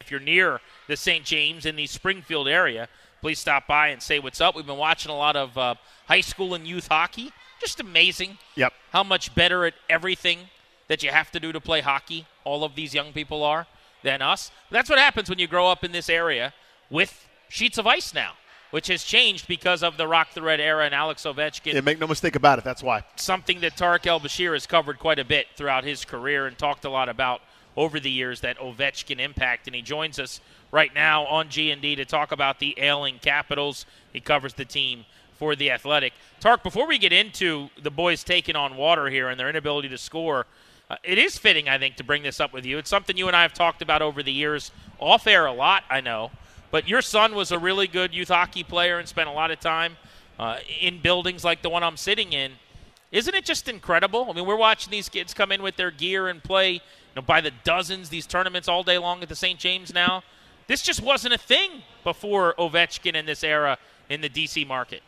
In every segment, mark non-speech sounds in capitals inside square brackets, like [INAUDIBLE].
If you're near the St. James in the Springfield area, please stop by and say what's up. We've been watching a lot of uh, high school and youth hockey. Just amazing. Yep. How much better at everything that you have to do to play hockey all of these young people are than us. That's what happens when you grow up in this area with sheets of ice now, which has changed because of the Rock the Red era and Alex Ovechkin. Yeah, make no mistake about it. That's why. Something that Tarek El Bashir has covered quite a bit throughout his career and talked a lot about over the years that Ovechkin impact. And he joins us right now on G&D to talk about the ailing Capitals. He covers the team for the Athletic. Tark, before we get into the boys taking on water here and their inability to score, uh, it is fitting, I think, to bring this up with you. It's something you and I have talked about over the years, off air a lot, I know. But your son was a really good youth hockey player and spent a lot of time uh, in buildings like the one I'm sitting in. Isn't it just incredible? I mean, we're watching these kids come in with their gear and play know, by the dozens, these tournaments all day long at the St. James now. This just wasn't a thing before Ovechkin in this era in the DC market.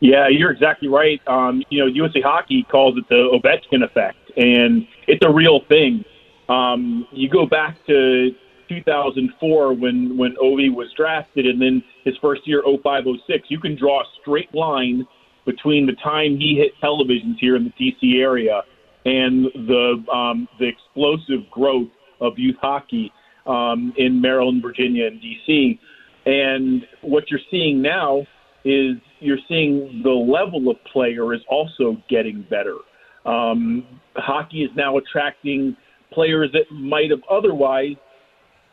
Yeah, you're exactly right. Um, you know, USA Hockey calls it the Ovechkin effect, and it's a real thing. Um, you go back to 2004 when when Ovi was drafted, and then his first year 0506. You can draw a straight line between the time he hit televisions here in the DC area and the um, the explosive growth of youth hockey um, in Maryland, Virginia, and D.C. And what you're seeing now is you're seeing the level of player is also getting better. Um, hockey is now attracting players that might have otherwise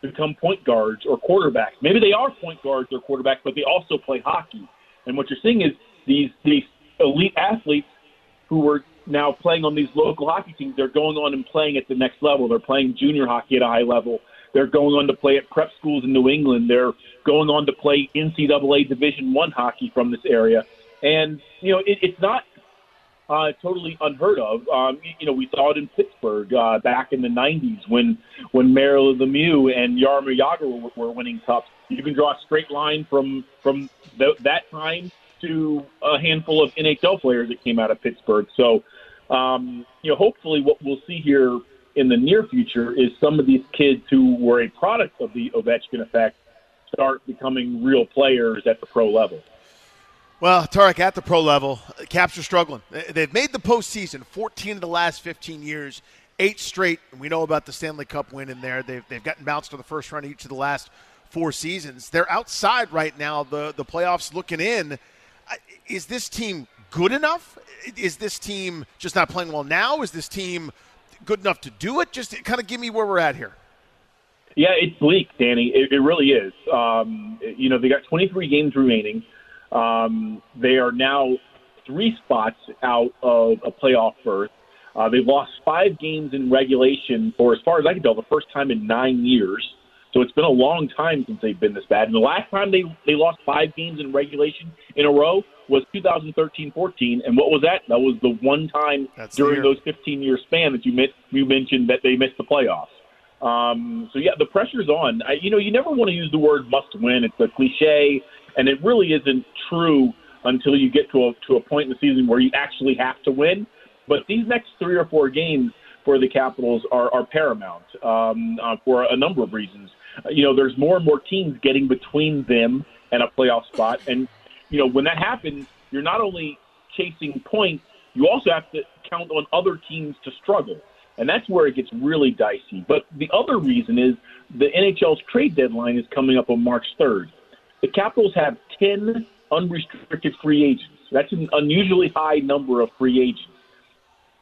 become point guards or quarterbacks. Maybe they are point guards or quarterbacks, but they also play hockey. And what you're seeing is these these elite athletes who were now playing on these local hockey teams, they're going on and playing at the next level. They're playing junior hockey at a high level. They're going on to play at prep schools in New England. They're going on to play NCAA Division One hockey from this area, and you know it, it's not uh, totally unheard of. Um, you know, we saw it in Pittsburgh uh, back in the '90s when when Mario Lemieux and Jaromir Jagr were, were winning cups. You can draw a straight line from from th- that time to a handful of NHL players that came out of Pittsburgh. So um, you know, hopefully what we'll see here in the near future is some of these kids who were a product of the Ovechkin effect start becoming real players at the pro level. Well, Tarek, at the pro level, Caps are struggling. They've made the postseason 14 of the last 15 years, eight straight. And we know about the Stanley Cup win in there. They've, they've gotten bounced to the first round each of the last four seasons. They're outside right now, the, the playoffs looking in. Is this team good enough? Is this team just not playing well now? Is this team good enough to do it? Just kind of give me where we're at here. Yeah, it's bleak, Danny. It, it really is. Um, you know, they got 23 games remaining. Um, they are now three spots out of a playoff berth. Uh, they've lost five games in regulation for, as far as I can tell, the first time in nine years. So it's been a long time since they've been this bad. And the last time they they lost five games in regulation in a row was 2013-14, and what was that? That was the one time That's during those 15-year span that you met, you mentioned that they missed the playoffs. Um, so yeah, the pressure's on. I, you know, you never want to use the word "must win." It's a cliche, and it really isn't true until you get to a to a point in the season where you actually have to win. But these next three or four games for the Capitals are, are paramount um, uh, for a number of reasons. You know, there's more and more teams getting between them and a playoff spot, and you know, when that happens, you're not only chasing points, you also have to count on other teams to struggle. And that's where it gets really dicey. But the other reason is the NHL's trade deadline is coming up on March 3rd. The Capitals have 10 unrestricted free agents. That's an unusually high number of free agents.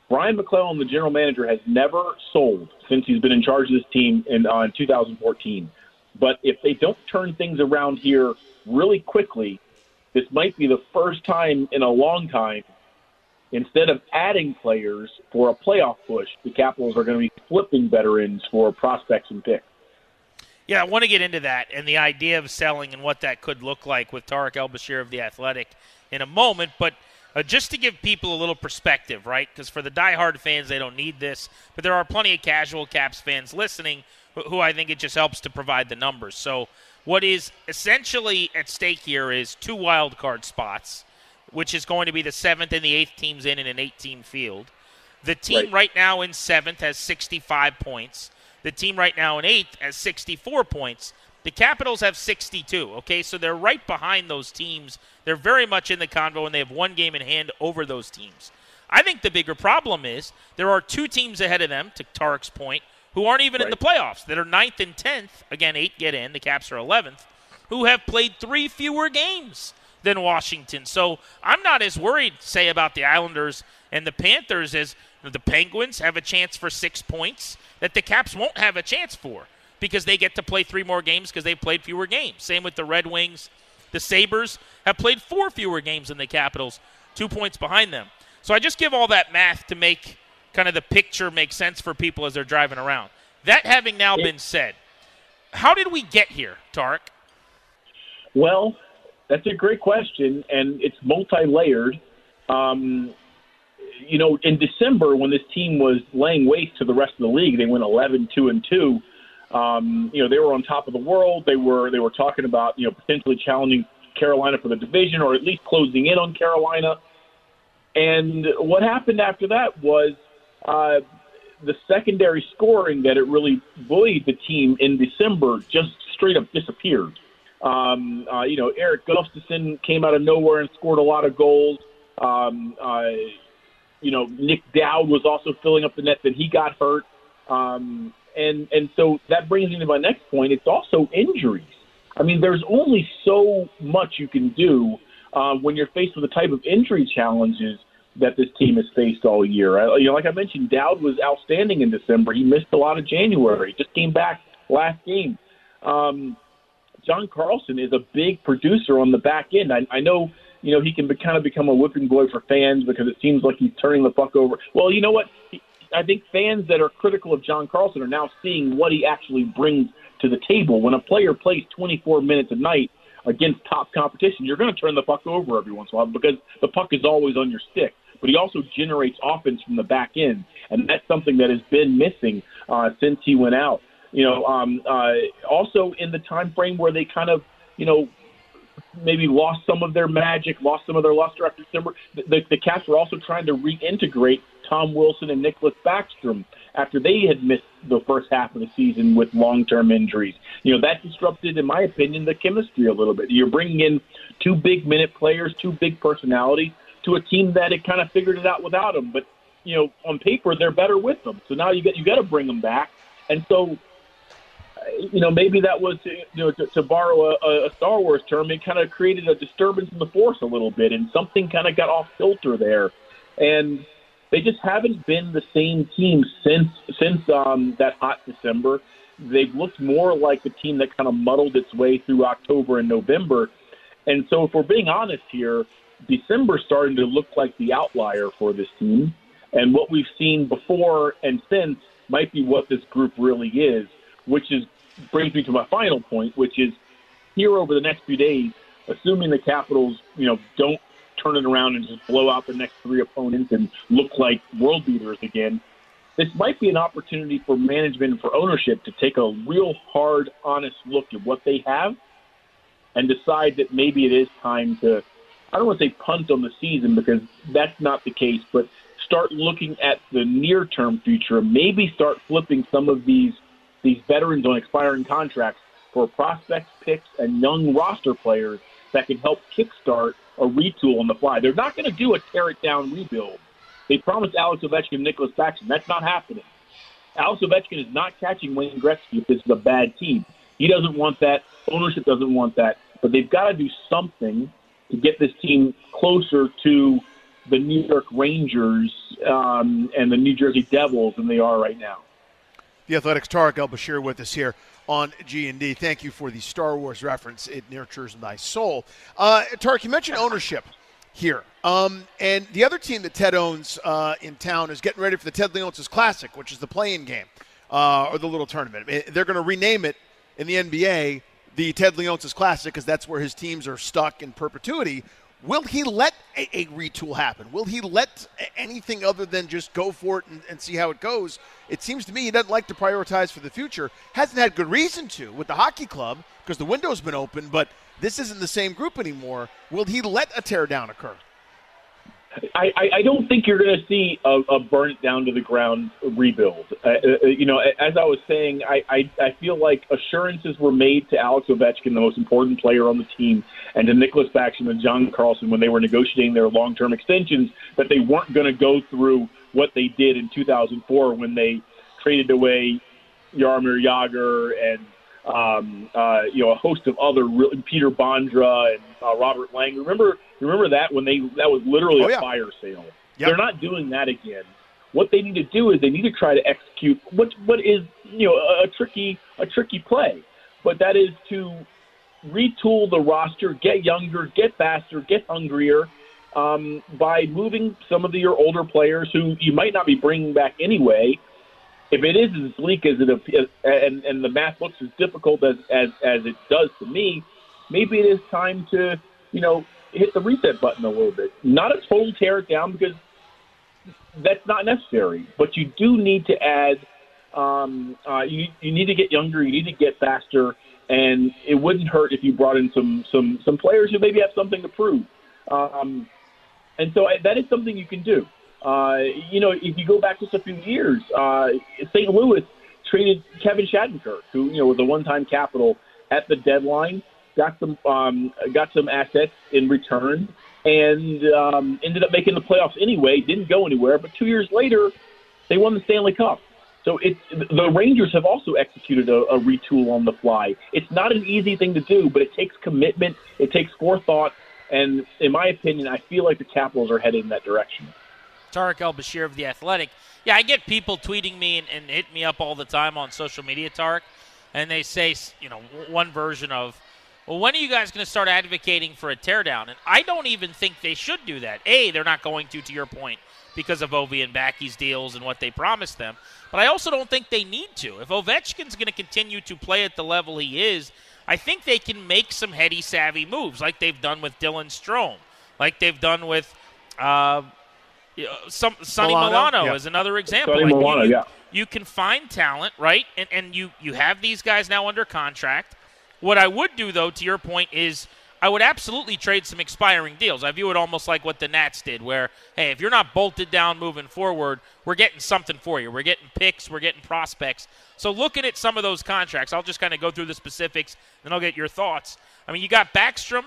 Brian MacLellan, the general manager, has never sold since he's been in charge of this team in, uh, in 2014. But if they don't turn things around here really quickly, this might be the first time in a long time. Instead of adding players for a playoff push, the Capitals are going to be flipping veterans for prospects and picks. Yeah, I want to get into that and the idea of selling and what that could look like with Tarik El-Bashir of the Athletic in a moment. But uh, just to give people a little perspective, right? Because for the diehard fans, they don't need this, but there are plenty of casual Caps fans listening who, who I think it just helps to provide the numbers. So what is essentially at stake here is two wild card spots, which is going to be the seventh and the eighth teams in in an 18 field. The team right. right now in seventh has 65 points. The team right now in eighth has 64 points. The Capitals have 62. Okay, so they're right behind those teams. They're very much in the convo, and they have one game in hand over those teams. I think the bigger problem is there are two teams ahead of them, to Tarek's point, who aren't even right. in the playoffs, that are ninth and 10th. Again, eight get in. The Caps are 11th, who have played three fewer games than Washington. So I'm not as worried, say, about the Islanders and the Panthers as the Penguins have a chance for six points that the Caps won't have a chance for because they get to play three more games because they've played fewer games. Same with the Red Wings. The Sabres have played four fewer games than the Capitals, two points behind them. So I just give all that math to make kind of the picture makes sense for people as they're driving around. That having now been said, how did we get here, Tarek? Well, that's a great question, and it's multi layered. Um, you know, in December when this team was laying waste to the rest of the league, they went 11 2 and 2 um, you know, they were on top of the world. They were they were talking about you know potentially challenging Carolina for the division or at least closing in on Carolina. And what happened after that was uh, the secondary scoring that it really bullied the team in December just straight up disappeared. Um, uh, you know, Erik Gustafsson came out of nowhere and scored a lot of goals. Um, uh, you know, Nic Dowd was also filling up the net, then he got hurt. Um, and and so that brings me to my next point. It's also injuries. I mean, there's only so much you can do uh, when you're faced with the type of injury challenges that this team has faced all year. I, you know, like I mentioned, Dowd was outstanding in December. He missed a lot of January. Just came back last game. Um, John Carlson is a big producer on the back end. I, I know, you know, he can be, kind of become a whipping boy for fans because it seems like he's turning the fuck over. Well, you know what? I think fans that are critical of John Carlson are now seeing what he actually brings to the table. When a player plays 24 minutes a night against top competition, you're going to turn the puck over every once in a while because the puck is always on your stick. But he also generates offense from the back end, and that's something that has been missing uh, since he went out. You know, um, uh, also in the time frame where they kind of, you know, maybe lost some of their magic, lost some of their luster after December. The, the, the Caps were also trying to reintegrate Tom Wilson and Nicklas Backstrom after they had missed the first half of the season with long-term injuries. You know, that disrupted, in my opinion, the chemistry a little bit. You're bringing in two big minute players, two big personalities to a team that had kind of figured it out without them. But, you know, on paper, they're better with them. So now you got, you got to bring them back. And so you know, maybe that was, you know, to, to borrow a, a Star Wars term, it kind of created a disturbance in the force a little bit, and something kind of got off filter there, and they just haven't been the same team since since um, that hot December. They've looked more like the team that kind of muddled its way through October and November, and so if we're being honest here, December starting to look like the outlier for this team, and what we've seen before and since might be what this group really is which is brings me to my final point, which is here over the next few days, assuming the Capitals, you know, don't turn it around and just blow out the next three opponents and look like world beaters again, this might be an opportunity for management and for ownership to take a real hard, honest look at what they have and decide that maybe it is time to, I don't want to say punt on the season because that's not the case, but start looking at the near term future maybe start flipping some of these these veterans on expiring contracts for prospects, picks, and young roster players that can help kickstart a retool on the fly. They're not going to do a tear it down rebuild. They promised Alex Ovechkin, Nicholas Backstrom. That's not happening. Alex Ovechkin is not catching Wayne Gretzky if this is a bad team. He doesn't want that. Ownership doesn't want that. But they've got to do something to get this team closer to the New York Rangers um, and the New Jersey Devils than they are right now. The Athletics Tarek El Bashir with us here on G and D. Thank you for the Star Wars reference. It nurtures my soul. Uh, Tarek, you mentioned ownership here, um, and the other team that Ted owns uh, in town is getting ready for the Ted Leonsis Classic, which is the playing game uh, or the little tournament. They're going to rename it in the NBA the Ted Leonsis Classic because that's where his teams are stuck in perpetuity. Will he let a, a, retool happen? Will he let anything other than just go for it and, and, see how it goes? It seems to me he doesn't like to prioritize for the future. Hasn't had good reason to with the hockey club because the window's been open, but this isn't the same group anymore. Will he let a teardown occur? I, I I don't think you're going to see a, a burn it down to the ground rebuild. Uh, uh, you know, as I was saying, I, I, I feel like assurances were made to Alex Ovechkin, the most important player on the team, and to Nicholas Backstrom and John Carlson when they were negotiating their long-term extensions, that they weren't going to go through what they did in 2004 when they traded away Jaromir Jagr and um, uh, you know a host of other Peter Bondra and uh, Robert Lang. Remember Remember that when they that was literally oh, yeah. a fire sale. Yep. They're not doing that again. What they need to do is they need to try to execute what what is you know a, a tricky a tricky play, but that is to retool the roster, get younger, get faster, get hungrier. Um, by moving some of the, your older players who you might not be bringing back anyway, if it is as bleak as it appears, and, and the math looks as difficult as, as, as it does to me, maybe it is time to, you know, hit the reset button a little bit. Not a total tear it down because that's not necessary. But you do need to add. Um, uh, you you need to get younger. You need to get faster, and it wouldn't hurt if you brought in some some some players who maybe have something to prove. Um, and so I, that is something you can do. Uh, you know, if you go back just a few years, uh, St. Louis traded Kevin Shattenkirk, who you know was a one-time capital at the deadline got some um, got some assets in return, and um, ended up making the playoffs anyway. Didn't go anywhere, but two years later, they won the Stanley Cup. So it's the Rangers have also executed a, a retool on the fly. It's not an easy thing to do, but it takes commitment, it takes forethought, and in my opinion, I feel like the Capitals are headed in that direction. Tarek El Bashir of the Athletic. Yeah, I get people tweeting me and, and hit me up all the time on social media, Tarek, and they say, you know, one version of well, when are you guys going to start advocating for a teardown? And I don't even think they should do that. A, they're not going to, to your point, because of Ovi and Backey's deals and what they promised them. But I also don't think they need to. If Ovechkin's going to continue to play at the level he is, I think they can make some heady, savvy moves, like they've done with Dylan Strome, like they've done with uh, Uh, some Sonny Milano, Milano yeah. is another example. Sonny like Milano, you, yeah. You can find talent, right? And and you you have these guys now under contract. What I would do, though, to your point, is I would absolutely trade some expiring deals. I view it almost like what the Nats did, where, hey, if you're not bolted down moving forward, we're getting something for you. We're getting picks, we're getting prospects. So looking at some of those contracts, I'll just kind of go through the specifics, then I'll get your thoughts. I mean, you got Backstrom,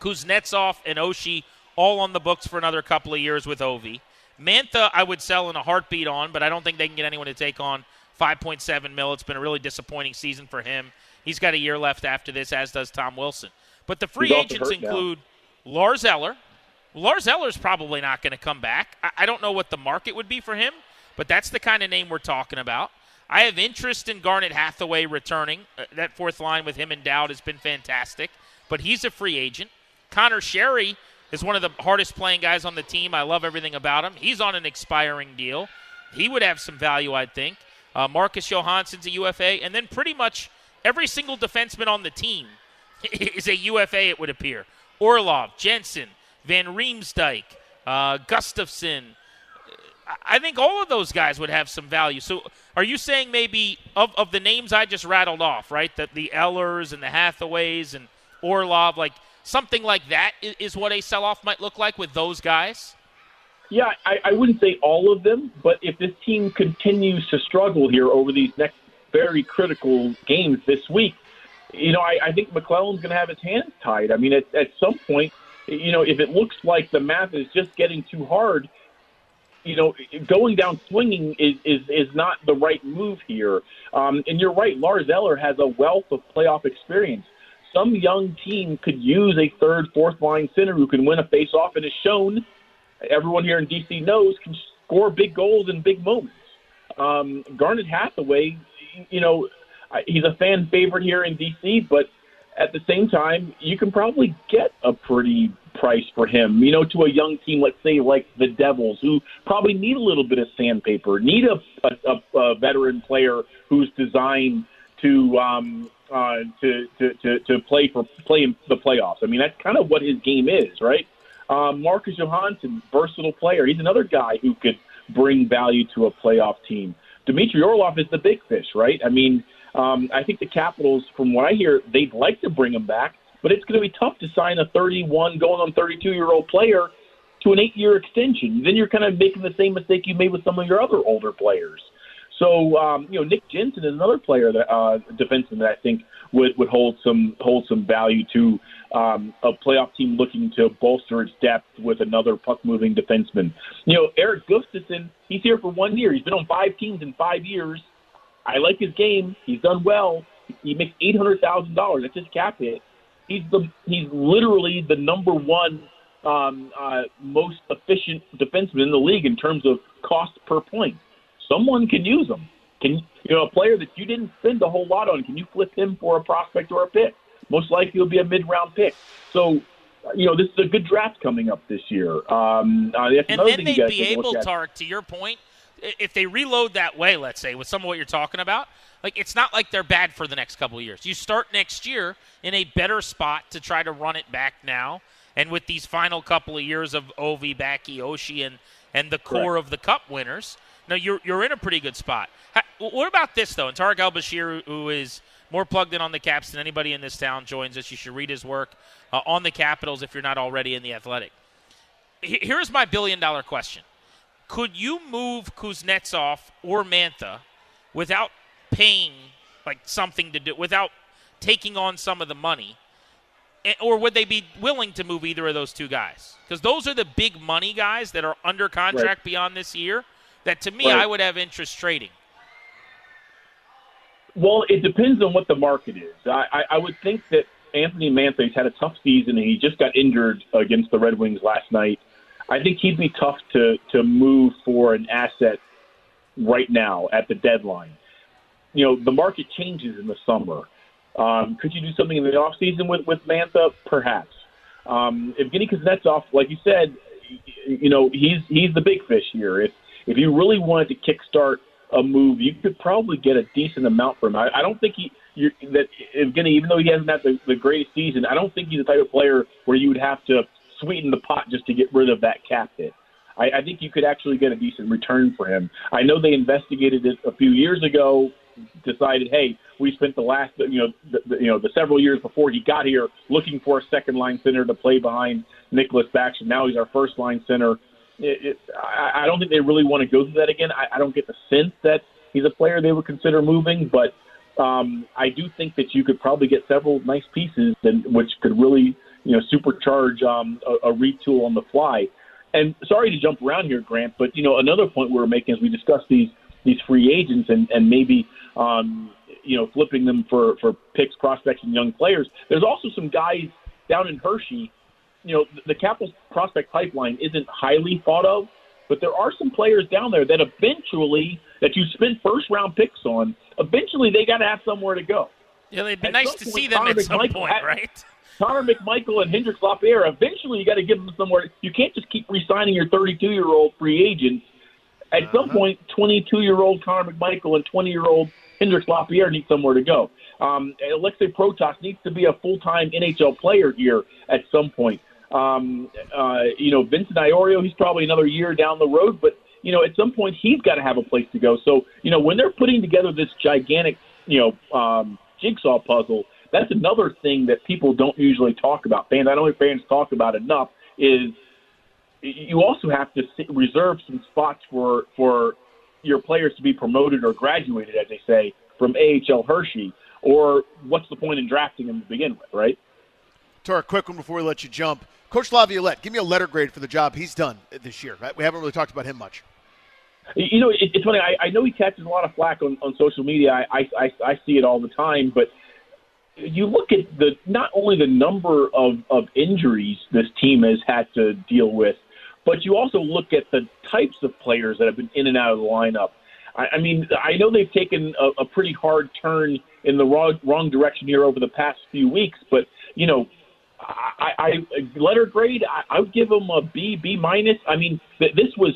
Kuznetsov, and Oshie all on the books for another couple of years with Ovi. Mantha, I would sell in a heartbeat on, but I don't think they can get anyone to take on 5.7 mil. It's been a really disappointing season for him. He's got a year left after this, as does Tom Wilson. But the free agents include now. Lars Eller. Lars Eller's probably not going to come back. I, I don't know what the market would be for him, but that's the kind of name we're talking about. I have interest in Garnet Hathaway returning. Uh, that fourth line with him and Dowd has been fantastic, but he's a free agent. Connor Sheary is one of the hardest playing guys on the team. I love everything about him. He's on an expiring deal. He would have some value, I'd think. Uh, Marcus Johansson's a UFA, and then pretty much Every single defenseman on the team [LAUGHS] is a UFA, it would appear. Orlov, Jensen, Van Riemsdyk, uh, Gustafsson. I think all of those guys would have some value. So, are you saying maybe of, of the names I just rattled off, right? That the Ellers and the Hathaways and Orlov, like something like that is, what a sell off might look like with those guys? Yeah, I, I wouldn't say all of them, but if this team continues to struggle here over these next very critical games this week. You know, I, I think MacLellan's going to have his hands tied. I mean, at, at some point, you know, if it looks like the math is just getting too hard, you know, going down swinging is, is, is not the right move here. Um, and you're right, Lars Eller has a wealth of playoff experience. Some young team could use a third, fourth line center who can win a face-off and has shown, everyone here in D.C. knows, can score big goals in big moments. Um, Garnet Hathaway, you know, he's a fan favorite here in D.C., but at the same time, you can probably get a pretty price for him. You know, to a young team, let's say like the Devils, who probably need a little bit of sandpaper, need a, a, a veteran player who's designed to um, uh, to, to to to play for play in the playoffs. I mean, that's kind of what his game is, right? Um, Marcus Johansson, versatile player. He's another guy who could bring value to a playoff team. Dmitry Orlov is the big fish, right? I mean, um, I think the Capitals, from what I hear, they'd like to bring him back, but it's going to be tough to sign a 31, going on 32 year old player to an eight year extension. Then you're kind of making the same mistake you made with some of your other older players. So um, you know, Nick Jensen is another player that uh, defenseman that I think would would hold some hold some value to um, a playoff team looking to bolster its depth with another puck moving defenseman. You know, Erik Gustafsson, he's here for one year. He's been on five teams in five years. I like his game. He's done well. He makes eight hundred thousand dollars. That's his cap hit. He's the he's literally the number one um, uh, most efficient defenseman in the league in terms of cost per point. Someone can use him. Can you know a player that you didn't spend a whole lot on? Can you flip him for a prospect or a pick? Most likely, it'll be a mid-round pick. So, you know, this is a good draft coming up this year. Um, uh, and then they'd be able, Tark, to your point, if they reload that way, let's say, with some of what you're talking about, like it's not like they're bad for the next couple of years. You start next year in a better spot to try to run it back now, and with these final couple of years of Ovi, Backy, Oshie, and and the core Correct. of the Cup winners, now you're you're in a pretty good spot. What about this though? And Tarik El-Bashir, who is more plugged in on the Caps than anybody in this town, joins us. You should read his work uh, on the Capitals if you're not already in the Athletic. Here's my billion dollar question could you move Kuznetsov or Mantha without paying like something to do without taking on some of the money? Or would they be willing to move either of those two guys? Because those are the big money guys that are under contract right. beyond this year. That to me, right. I would have interest trading. Well, it depends on what the market is. I, I, I would think that Anthony Mantha's had a tough season, and he just got injured against the Red Wings last night. I think he'd be tough to to move for an asset right now at the deadline. You know, the market changes in the summer. Um, could you do something in the off season with with Mantha? Perhaps. Um, Evgeny Kuznetsov, like you said, you know he's he's the big fish here. If if you really wanted to kickstart a move, you could probably get a decent amount from him. I, I don't think he you're, that Evgeny, even though he hasn't had the, the greatest season, I don't think he's the type of player where you would have to sweeten the pot just to get rid of that cap hit. I, I think you could actually get a decent return for him. I know they investigated it a few years ago, decided, hey, we spent the last, you know, the, the, you know, the several years before he got here looking for a second line center to play behind Nicholas Backstrom. Now he's our first line center. It, I, I don't think they really want to go through that again. I, I don't get the sense that he's a player they would consider moving, but um, I do think that you could probably get several nice pieces, and which could really you know supercharge um, a, a retool on the fly. And sorry to jump around here, Grant, but you know another point we are making as we discuss these these free agents and and maybe um, you know flipping them for for picks, prospects, and young players. There's also some guys down in Hershey. You know the Capitals prospect pipeline isn't highly thought of, but there are some players down there that eventually that you spend first round picks on. Eventually, they got to have somewhere to go. Yeah, it'd be at nice to point, see them Connor at some McMichael point, right? Connor McMichael and Hendrix Lapierre, eventually you got to give them somewhere. You can't just keep re-signing your 32-year-old free agents. At uh-huh. some point, 22-year-old Connor McMichael and 20-year-old Hendrix Lapierre need somewhere to go. Um, Alexei Protas needs to be a full-time NHL player here at some point. Um, uh, you know, Vincent Iorio, he's probably another year down the road, but you know, at some point he's got to have a place to go. So, you know, when they're putting together this gigantic, you know, um, jigsaw puzzle, that's another thing that people don't usually talk about. Fans, I don't think fans talk about enough is you also have to reserve some spots for for your players to be promoted or graduated, as they say, from AHL Hershey. Or what's the point in drafting them to begin with, right? Tara, quick one before we let you jump. Coach Laviolette, give me a letter grade for the job he's done this year. Right? We haven't really talked about him much. You know, it, it's funny. I, I know he catches a lot of flack on, on social media. I, I, I, I see it all the time, but you look at the not only the number of, of injuries this team has had to deal with, but you also look at the types of players that have been in and out of the lineup. I, I mean, I know they've taken a, a pretty hard turn in the wrong, wrong direction here over the past few weeks, but you know, I, I letter grade, I, I would give him a B, B minus. I mean, th- this was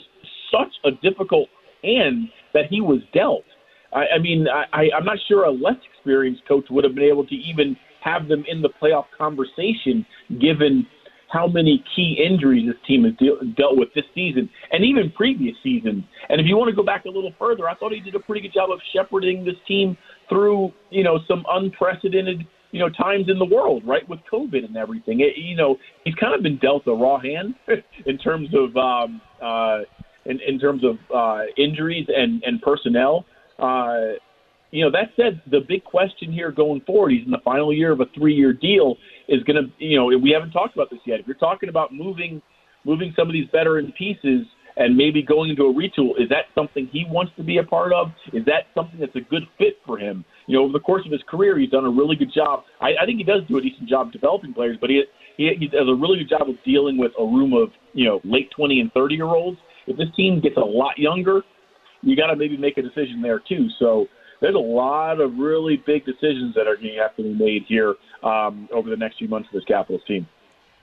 such a difficult hand that he was dealt. I, I mean, I, I'm not sure a less experienced coach would have been able to even have them in the playoff conversation, given how many key injuries this team has de- dealt with this season and even previous seasons. And if you want to go back a little further, I thought he did a pretty good job of shepherding this team through, you know, some unprecedented, you know, times in the world, right, with COVID and everything. It, you know, he's kind of been dealt a raw hand [LAUGHS] in terms of um, uh, in, in terms of uh, injuries and and personnel. Uh, you know, that said, the big question here going forward, he's in the final year of a three-year deal, is going to, you know, we haven't talked about this yet. If you're talking about moving, moving some of these veteran pieces and maybe going into a retool, is that something he wants to be a part of? Is that something that's a good fit for him? You know, over the course of his career, he's done a really good job. I, I think he does do a decent job developing players, but he, he he does a really good job of dealing with a room of you know late 20 and 30 year olds. If this team gets a lot younger, you got to maybe make a decision there too. So there's a lot of really big decisions that are going to have to be made here um, over the next few months for this Capitals team.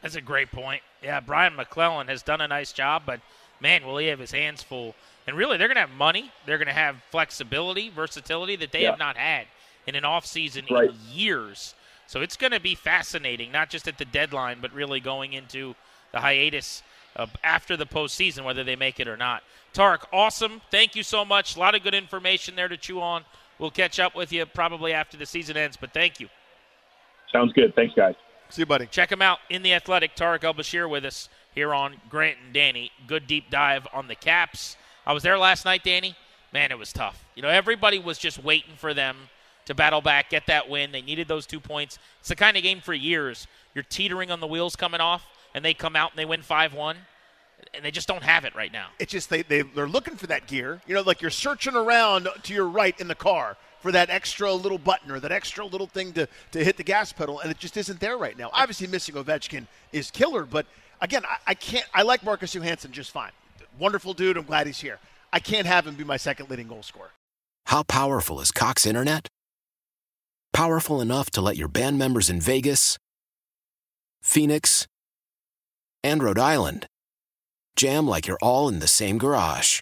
That's a great point. Yeah, Brian MacLellan has done a nice job, but man, will he have his hands full. And really, they're going to have money. They're going to have flexibility, versatility that they Yeah. have not had in an offseason Right. in years. So it's going to be fascinating, not just at the deadline, but really going into the hiatus uh, after the postseason, whether they make it or not. Tarek, awesome. Thank you so much. A lot of good information there to chew on. We'll catch up with you probably after the season ends, but thank you. Sounds good. Thanks, guys. See you, buddy. Check him out in the Athletic. Tarek El Bashir with us here on Grant and Danny. Good deep dive on the Caps. I was there last night, Danny. Man, it was tough. You know, everybody was just waiting for them to battle back, get that win. They needed those two points. It's the kind of game for years. You're teetering on the wheels coming off, and they come out and they win 5 1, and they just don't have it right now. It's just they, they they're looking for that gear. You know, like you're searching around to your right in the car for that extra little button or that extra little thing to, to hit the gas pedal, and it just isn't there right now. Obviously, missing Ovechkin is killer, but again, I, I can't. I like Marcus Johansson just fine. Wonderful dude. I'm glad he's here. I can't have him be my second leading goal scorer. How powerful is Cox Internet? Powerful enough to let your band members in Vegas, Phoenix, and Rhode Island jam like you're all in the same garage.